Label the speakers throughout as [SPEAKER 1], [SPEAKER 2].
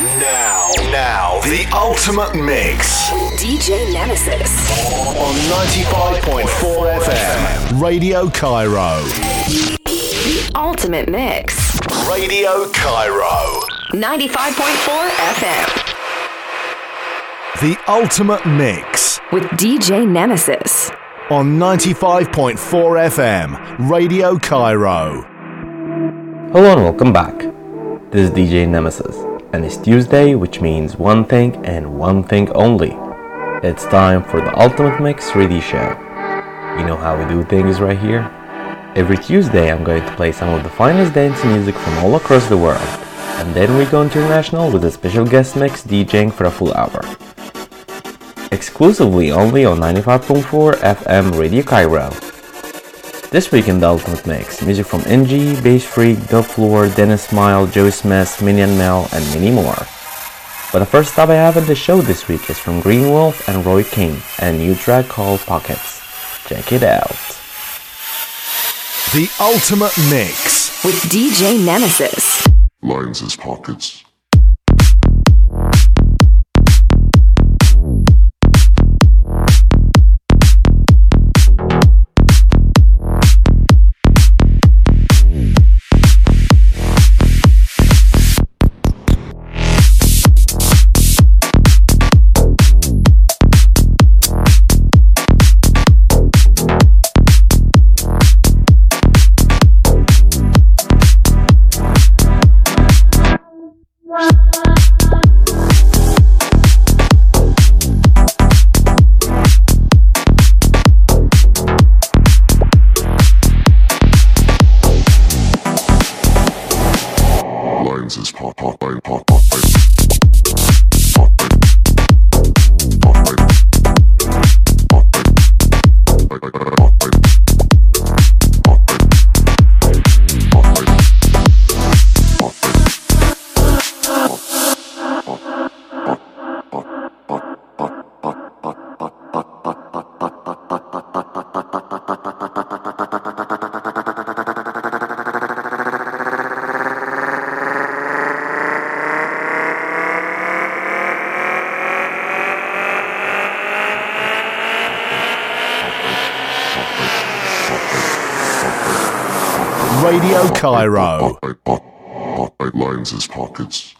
[SPEAKER 1] Now, now, the ultimate mix
[SPEAKER 2] DJ Nemesis.
[SPEAKER 1] on 95.4 FM. Radio Cairo.
[SPEAKER 2] The ultimate mix.
[SPEAKER 1] Radio Cairo.
[SPEAKER 2] 95.4 FM.
[SPEAKER 1] The ultimate mix
[SPEAKER 2] With DJ Nemesis.
[SPEAKER 1] on 95.4 FM. Radio Cairo.
[SPEAKER 3] Hello and welcome back. This is DJ Nemesis, and it's Tuesday, which means one thing and one thing only. It's time for the Ultimate Mix 3D Show. You know how we do things right here? Every Tuesday, I'm going to play some of the finest dance music from all across the world, and then we go international with a special guest mix DJing for a full hour. Exclusively only on 95.4 FM Radio Cairo. This week in the Ultimate Mix, music from NG, Bass Freak, Dub Floor, Dennis Smile, Joe Smith, Minion Mel, and many more. But the first stop I have at the show this week is from Green Wolf and Roy King, and a new track called Pockets. Check it out.
[SPEAKER 1] The ultimate mix.
[SPEAKER 2] With DJ Nemesis.
[SPEAKER 4] lines as pockets. パパパパパパパパパパ
[SPEAKER 1] Radio Cairo.
[SPEAKER 4] Lines as pockets.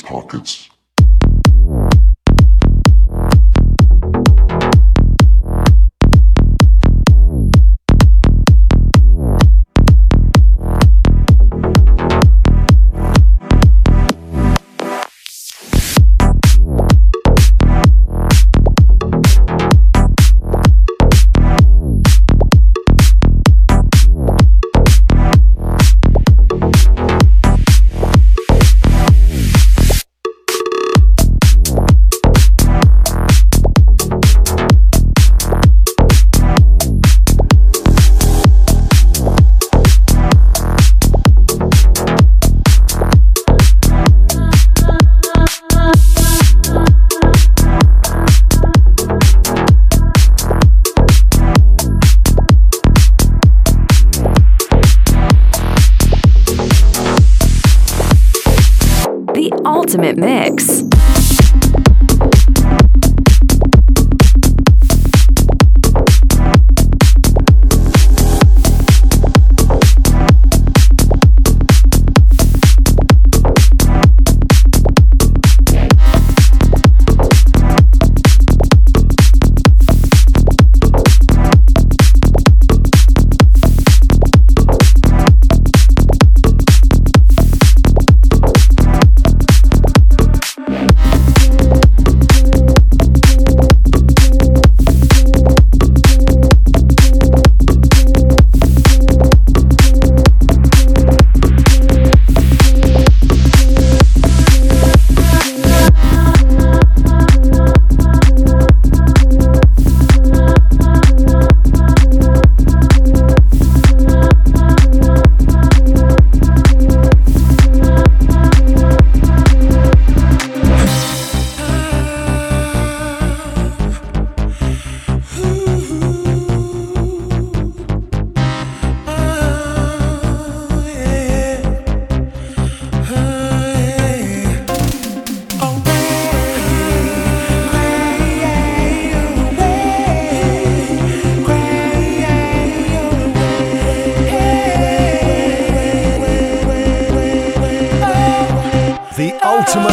[SPEAKER 2] Pockets.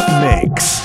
[SPEAKER 1] Mix.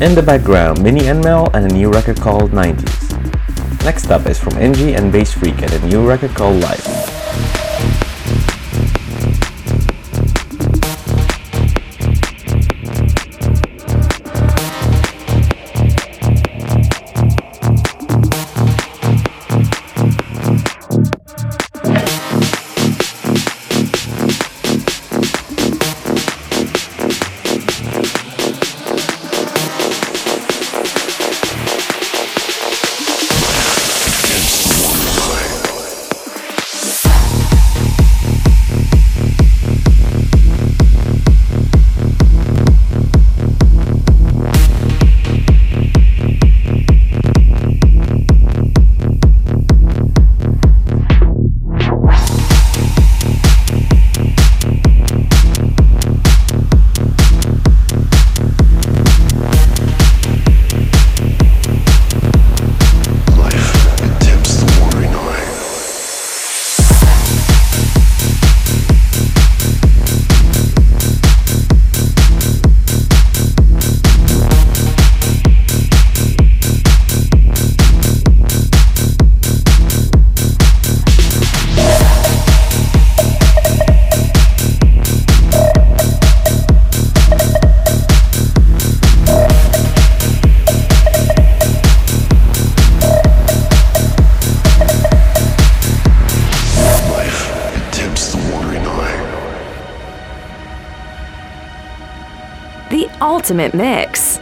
[SPEAKER 5] In the background, Mini and Mel and a new record called 90s. Next up is from NG and Bass Freak and a new record called Life.
[SPEAKER 2] Ultimate mix.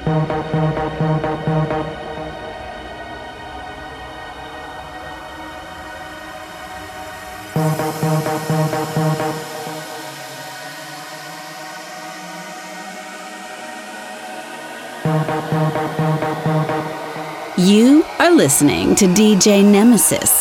[SPEAKER 6] You are listening to DJ Nemesis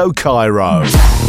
[SPEAKER 1] Radio Cairo.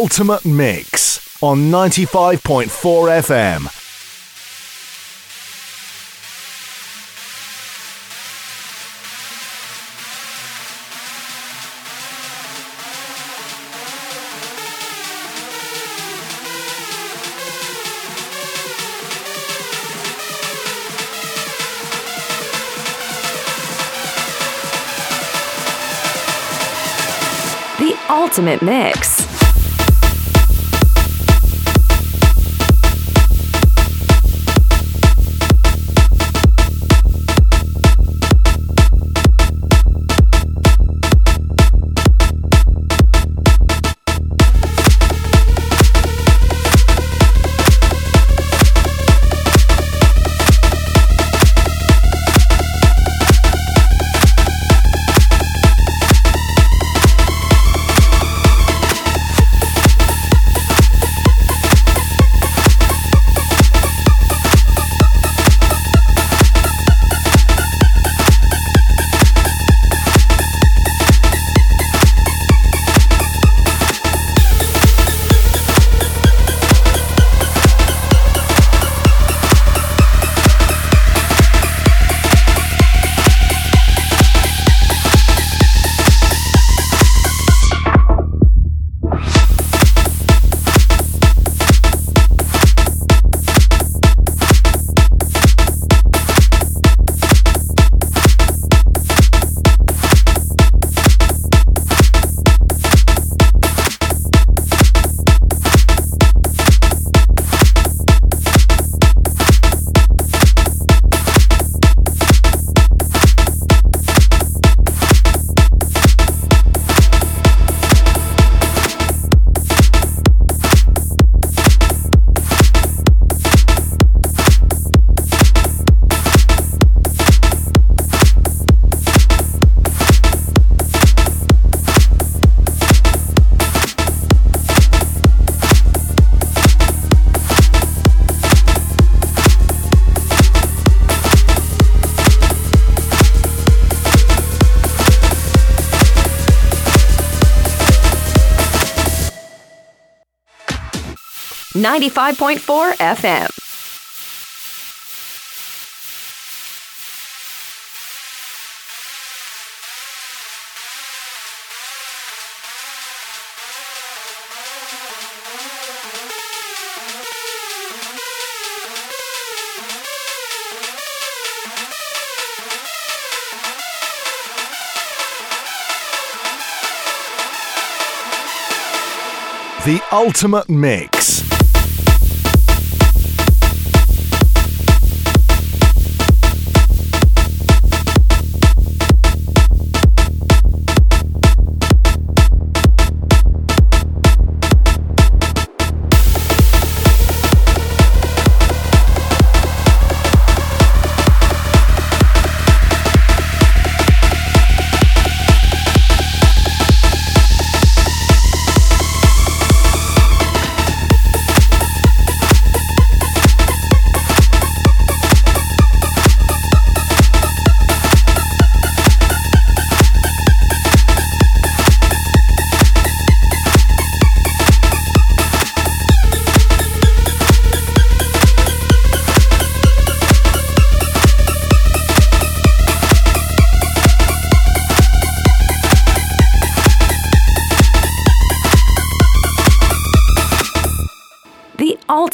[SPEAKER 1] Ultimate Mix on 95.4 FM.
[SPEAKER 2] The Ultimate Mix. Ninety-five point four FM.
[SPEAKER 1] The Ultimate Mix.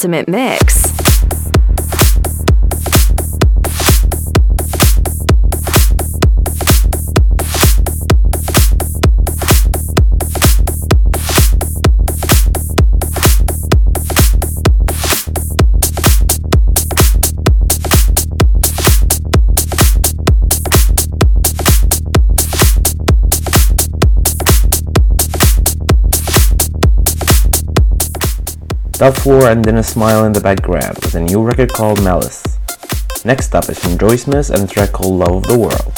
[SPEAKER 2] Ultimate Mix.
[SPEAKER 3] Dub Floor and Then a Smile in the background with a new record called Malice. Next up is from Joy Smith and a track called Love of the World.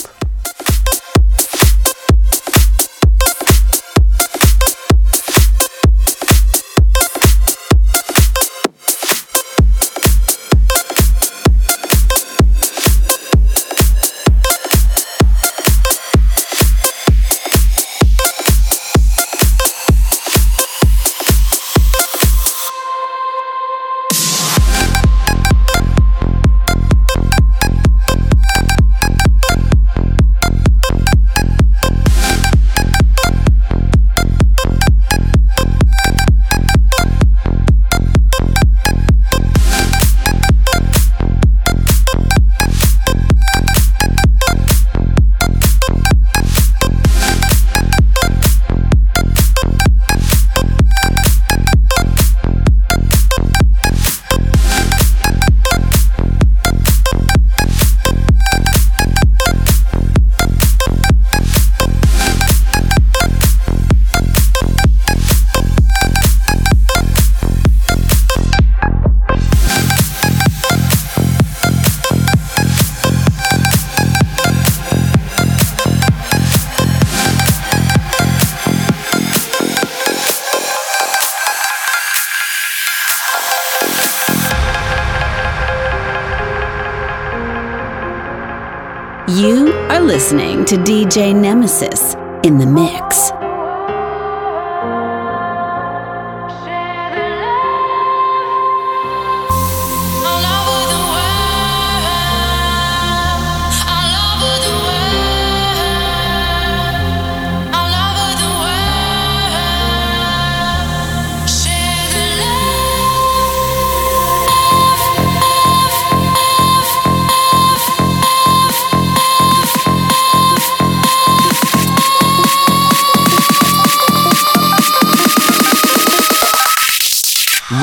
[SPEAKER 7] Listening to DJ Nemesis in the mix.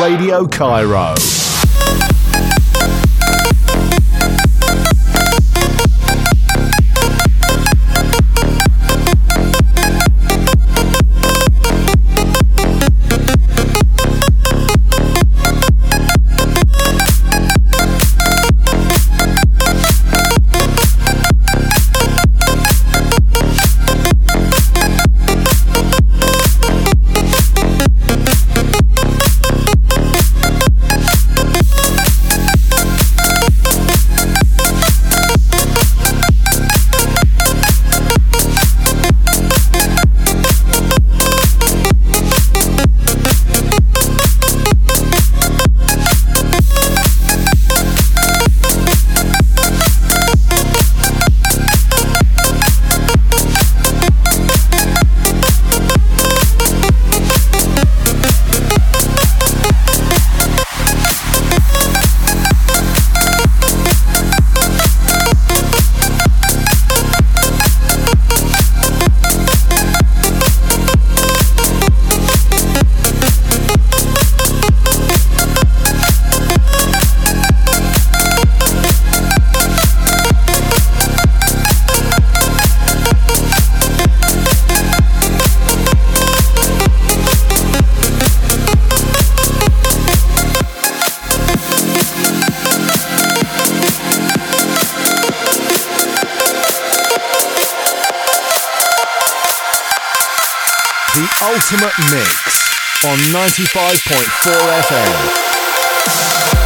[SPEAKER 1] Radio Cairo. Ultimate Mix on 95.4 FM.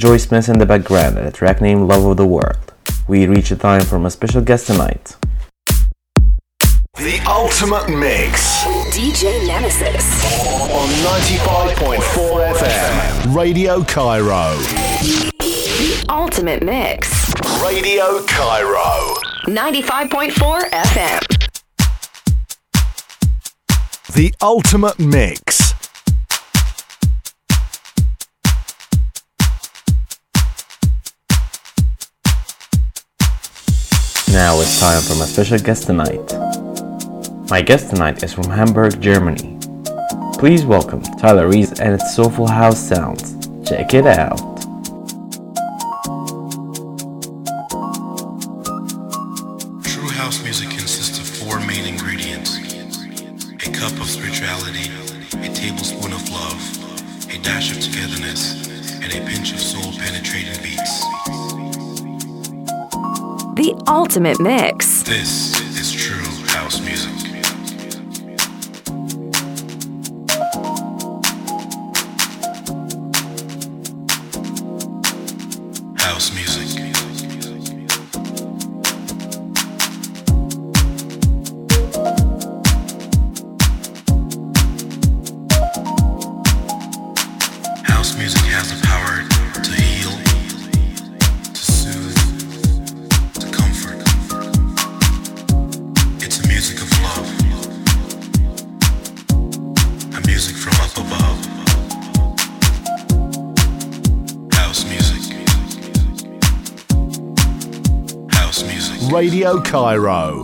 [SPEAKER 3] Joy Smith in the background and a track named Love of the World, we reach a time from a special guest tonight.
[SPEAKER 1] The Ultimate Mix
[SPEAKER 2] DJ Nemesis.
[SPEAKER 1] on 95.4 FM. Radio Cairo.
[SPEAKER 2] The Ultimate Mix.
[SPEAKER 1] Radio Cairo.
[SPEAKER 2] 95.4 FM.
[SPEAKER 1] The Ultimate Mix.
[SPEAKER 3] Now it's time for my special guest tonight. My guest tonight is from Hamburg, Germany. Please welcome Tyler Reese and its Soulful House Sounds. Check it out.
[SPEAKER 2] ultimate mix.
[SPEAKER 8] This
[SPEAKER 1] Cairo.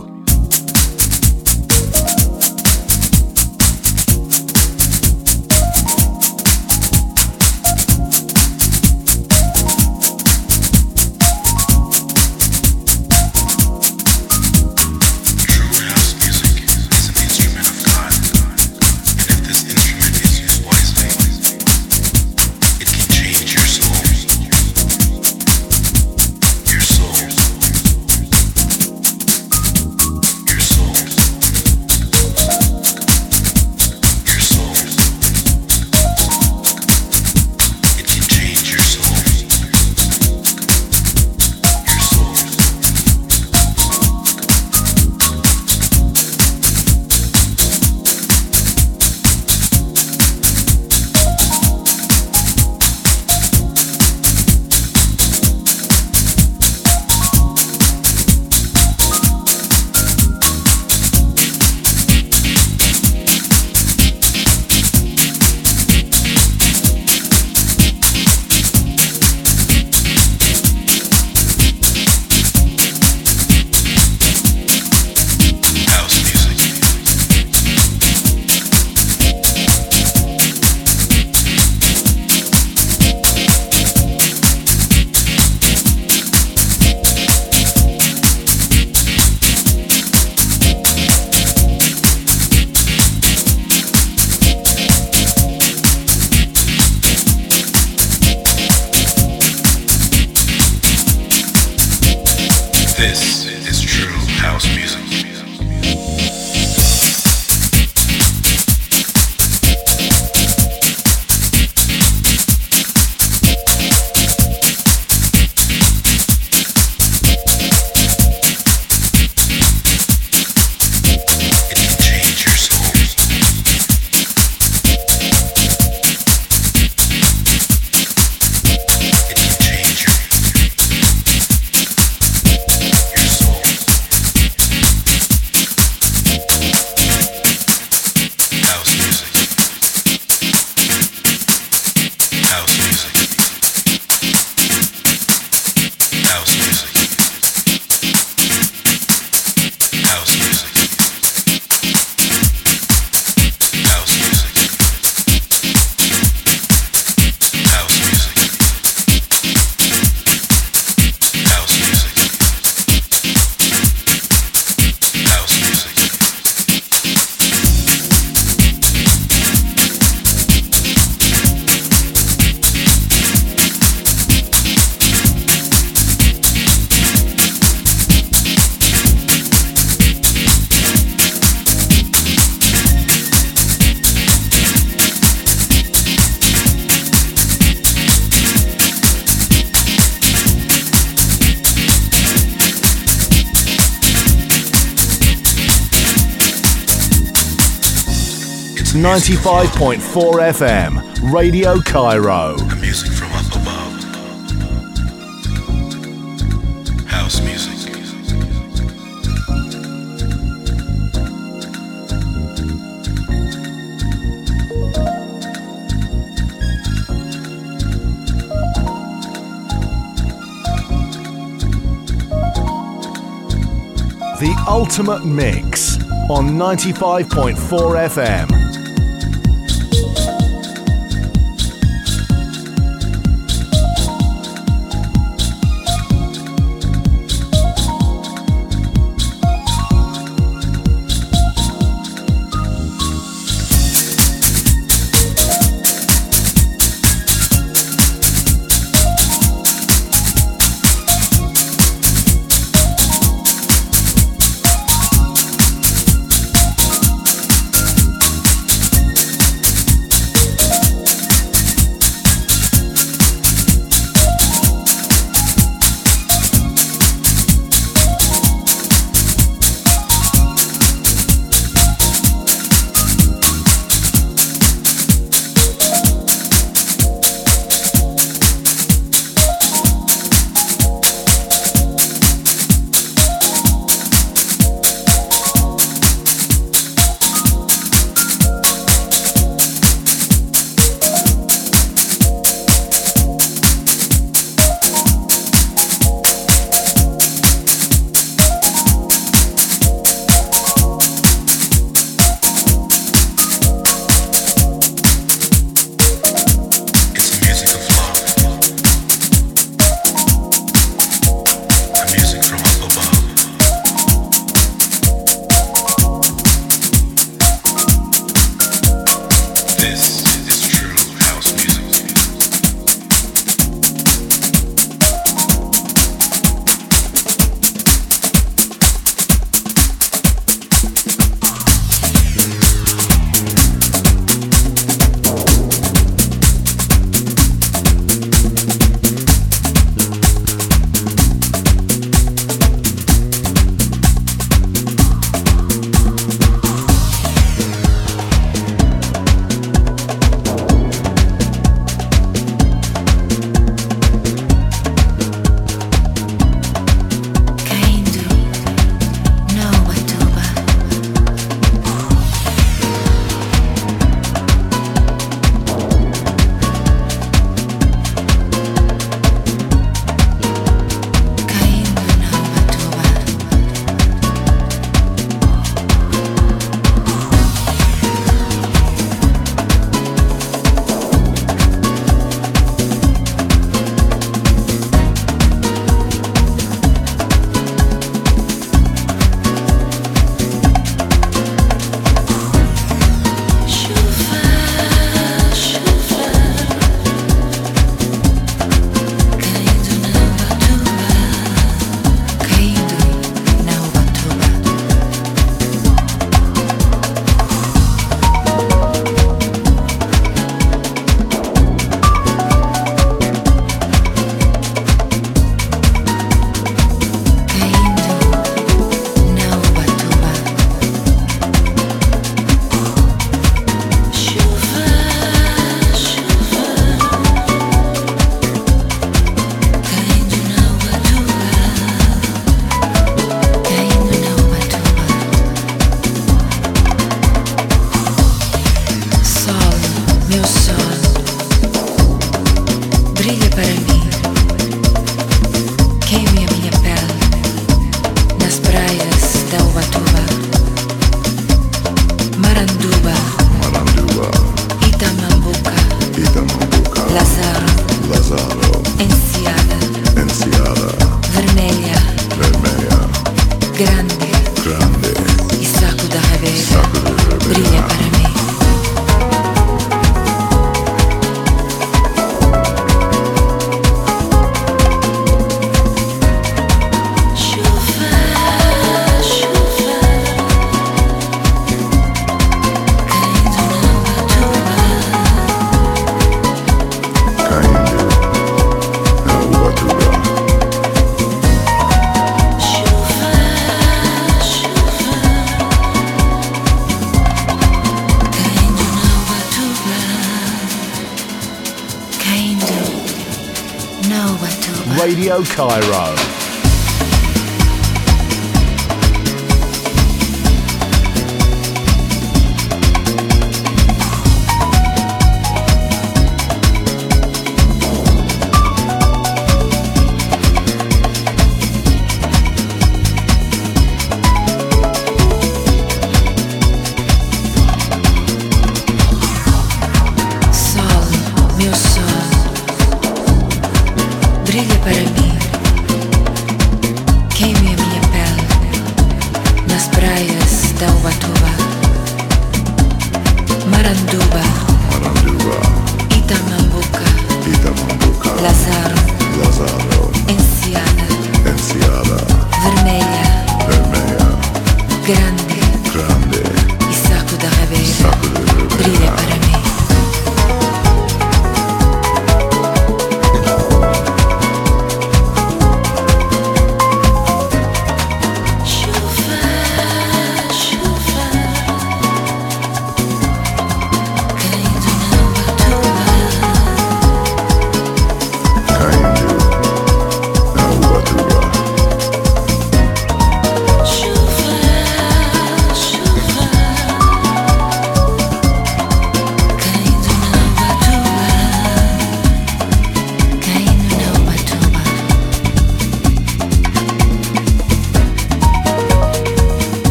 [SPEAKER 1] 95.4 FM, Radio Cairo.
[SPEAKER 8] The music from up above. House music.
[SPEAKER 1] The Ultimate Mix on 95.4 FM.
[SPEAKER 9] Cairo.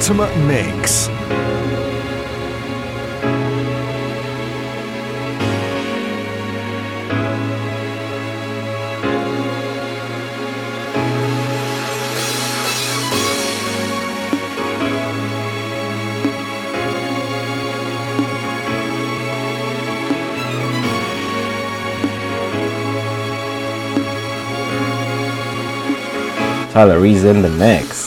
[SPEAKER 9] Ultimate mix.
[SPEAKER 10] Tyler Reese in the mix.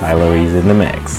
[SPEAKER 11] Tyler is in the mix.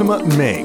[SPEAKER 2] Ultimate mix.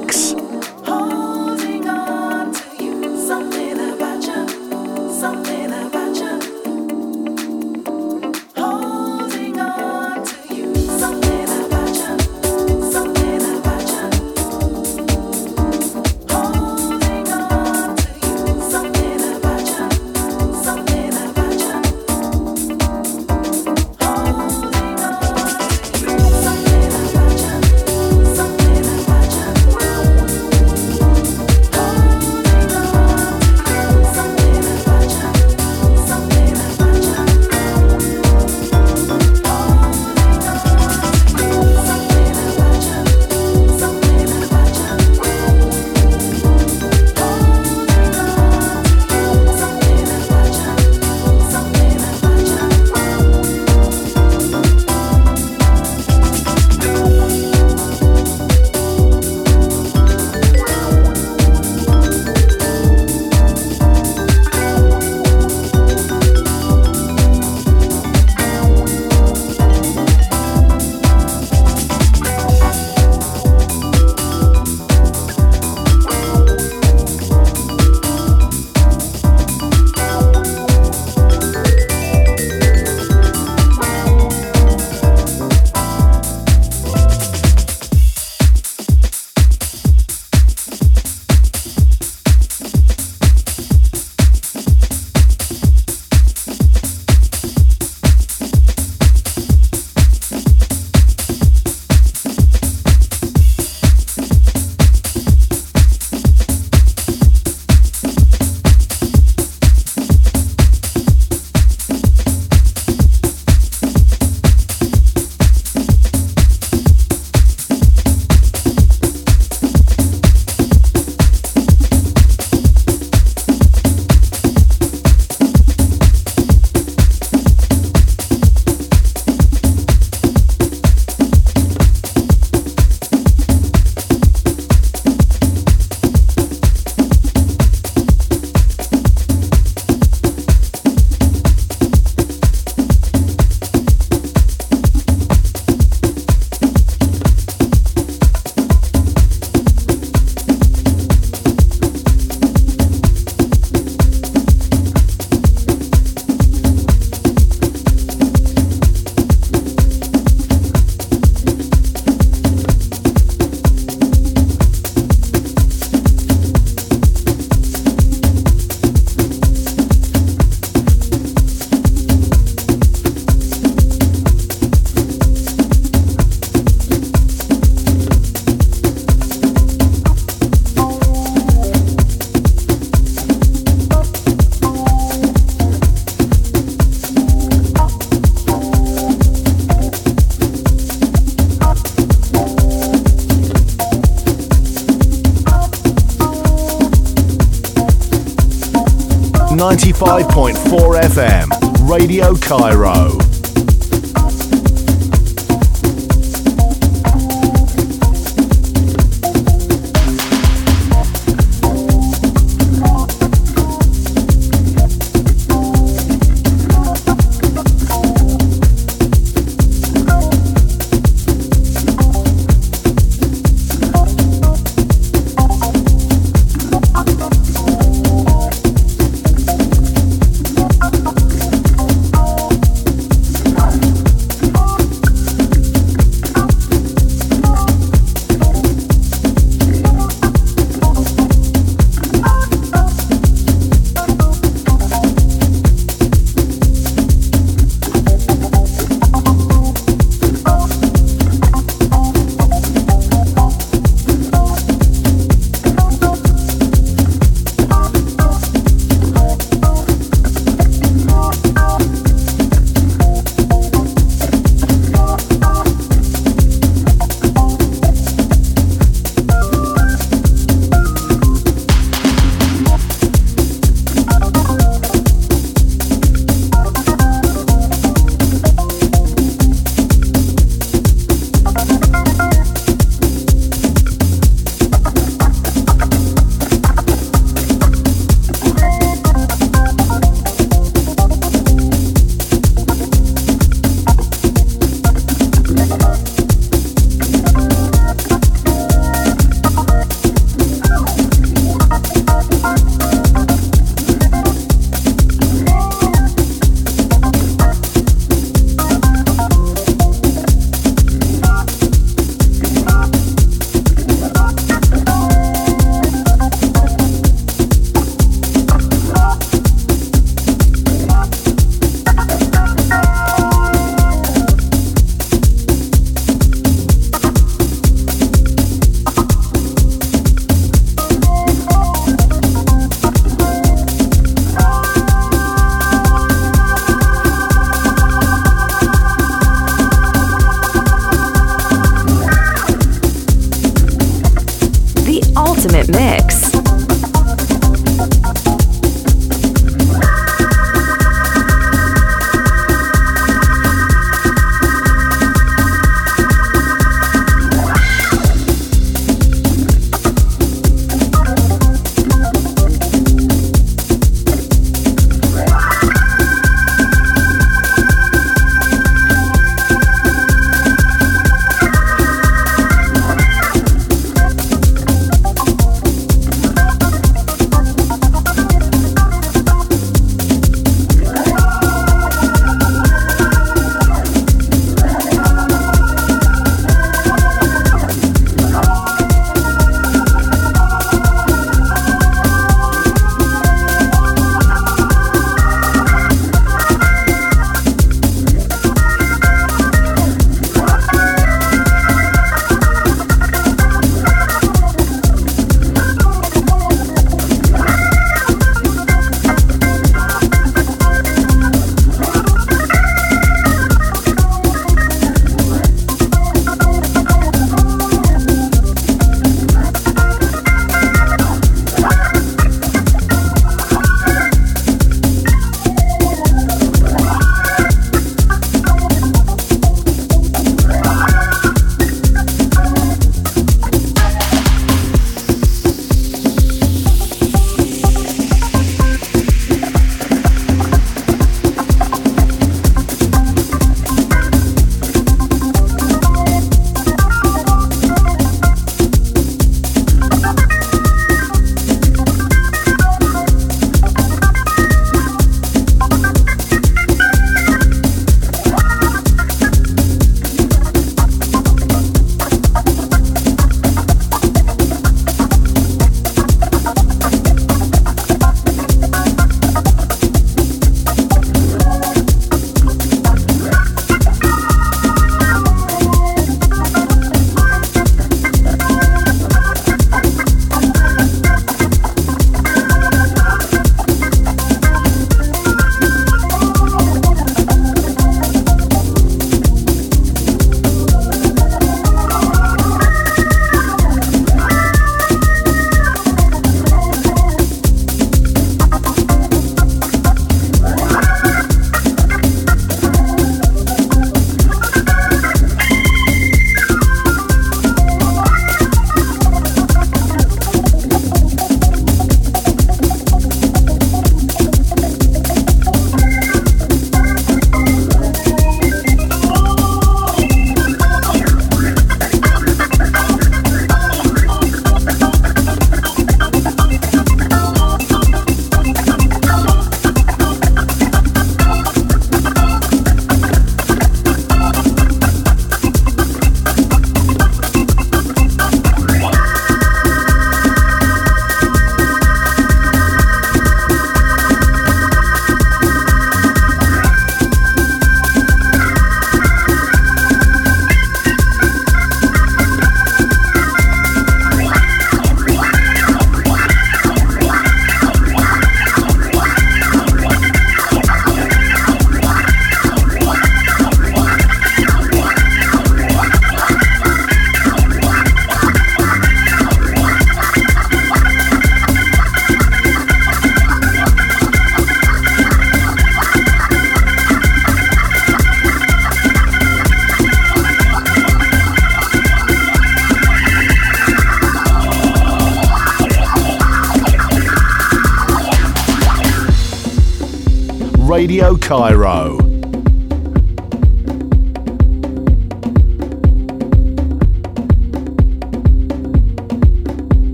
[SPEAKER 1] FM. Radio Cairo.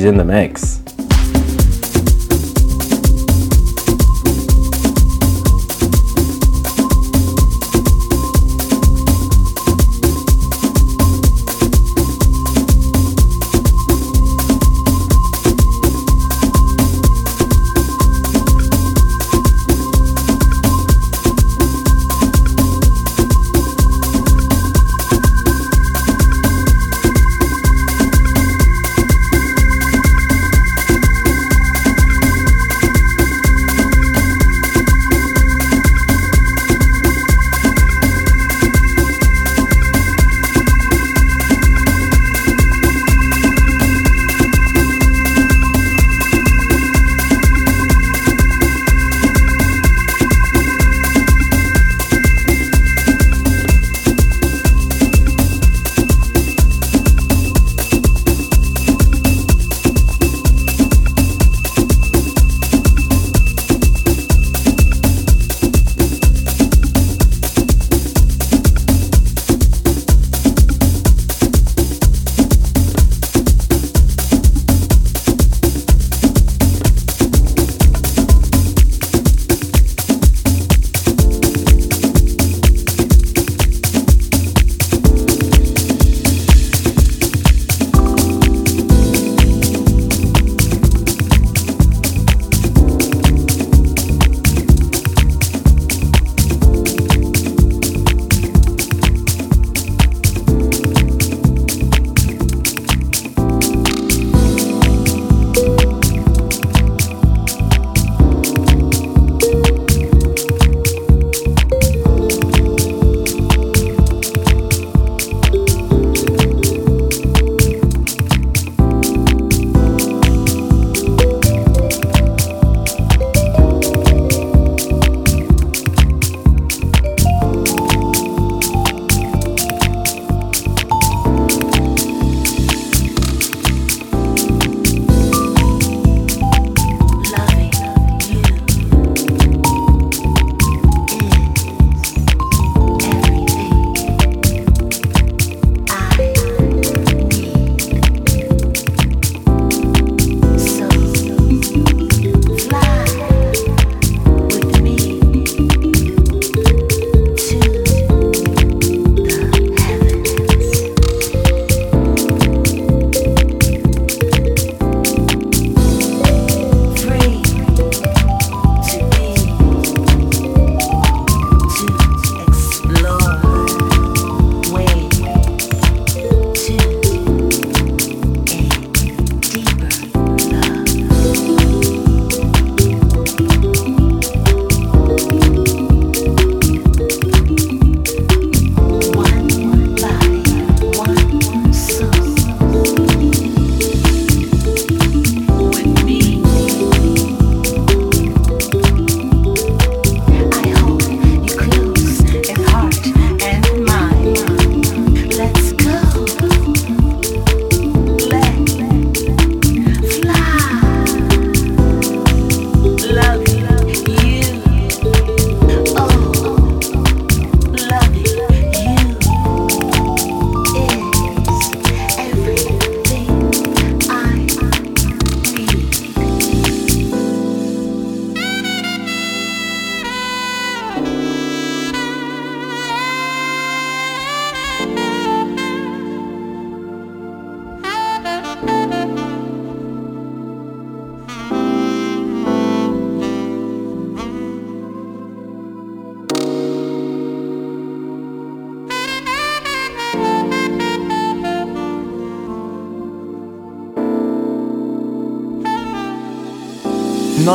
[SPEAKER 10] Reese in the mix.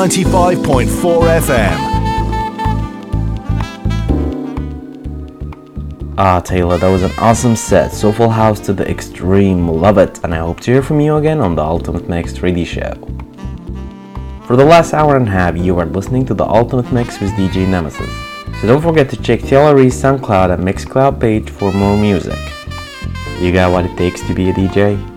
[SPEAKER 1] Ninety-five point four FM.
[SPEAKER 10] Ah, Taylor, that was an awesome set. Soulful House to the extreme. Love it. And I hope to hear from you again on the Ultimate Mix 3D show. For the last hour and a half, you are listening to the Ultimate Mix with DJ Nemesis. So don't forget to check Taylor SoundCloud and Mixcloud page for more music. You got what it takes to be a DJ?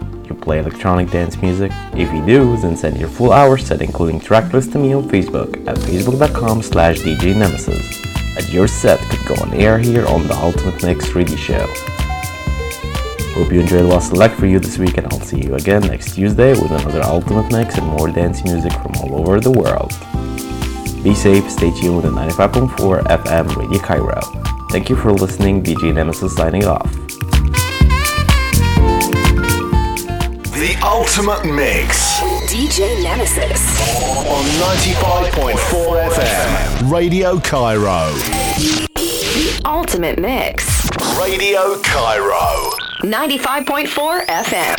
[SPEAKER 3] Play electronic dance music? If you do, then send your full hour set including track list to me on Facebook at facebook.com slash DJ Nemesis. And your set could go on air here on the Ultimate Mix 3D Show. Hope you enjoyed what I select for you this week and I'll see you again next Tuesday with another Ultimate Mix and more dance music from all over the world. Be safe, stay tuned with 95.4 FM Radio Cairo. Thank you for listening, DJ Nemesis signing off.
[SPEAKER 1] Ultimate Mix
[SPEAKER 2] DJ Nemesis.
[SPEAKER 1] on 95.4 FM. Radio Cairo.
[SPEAKER 2] The ultimate Mix.
[SPEAKER 1] Radio Cairo.
[SPEAKER 2] 95.4 FM.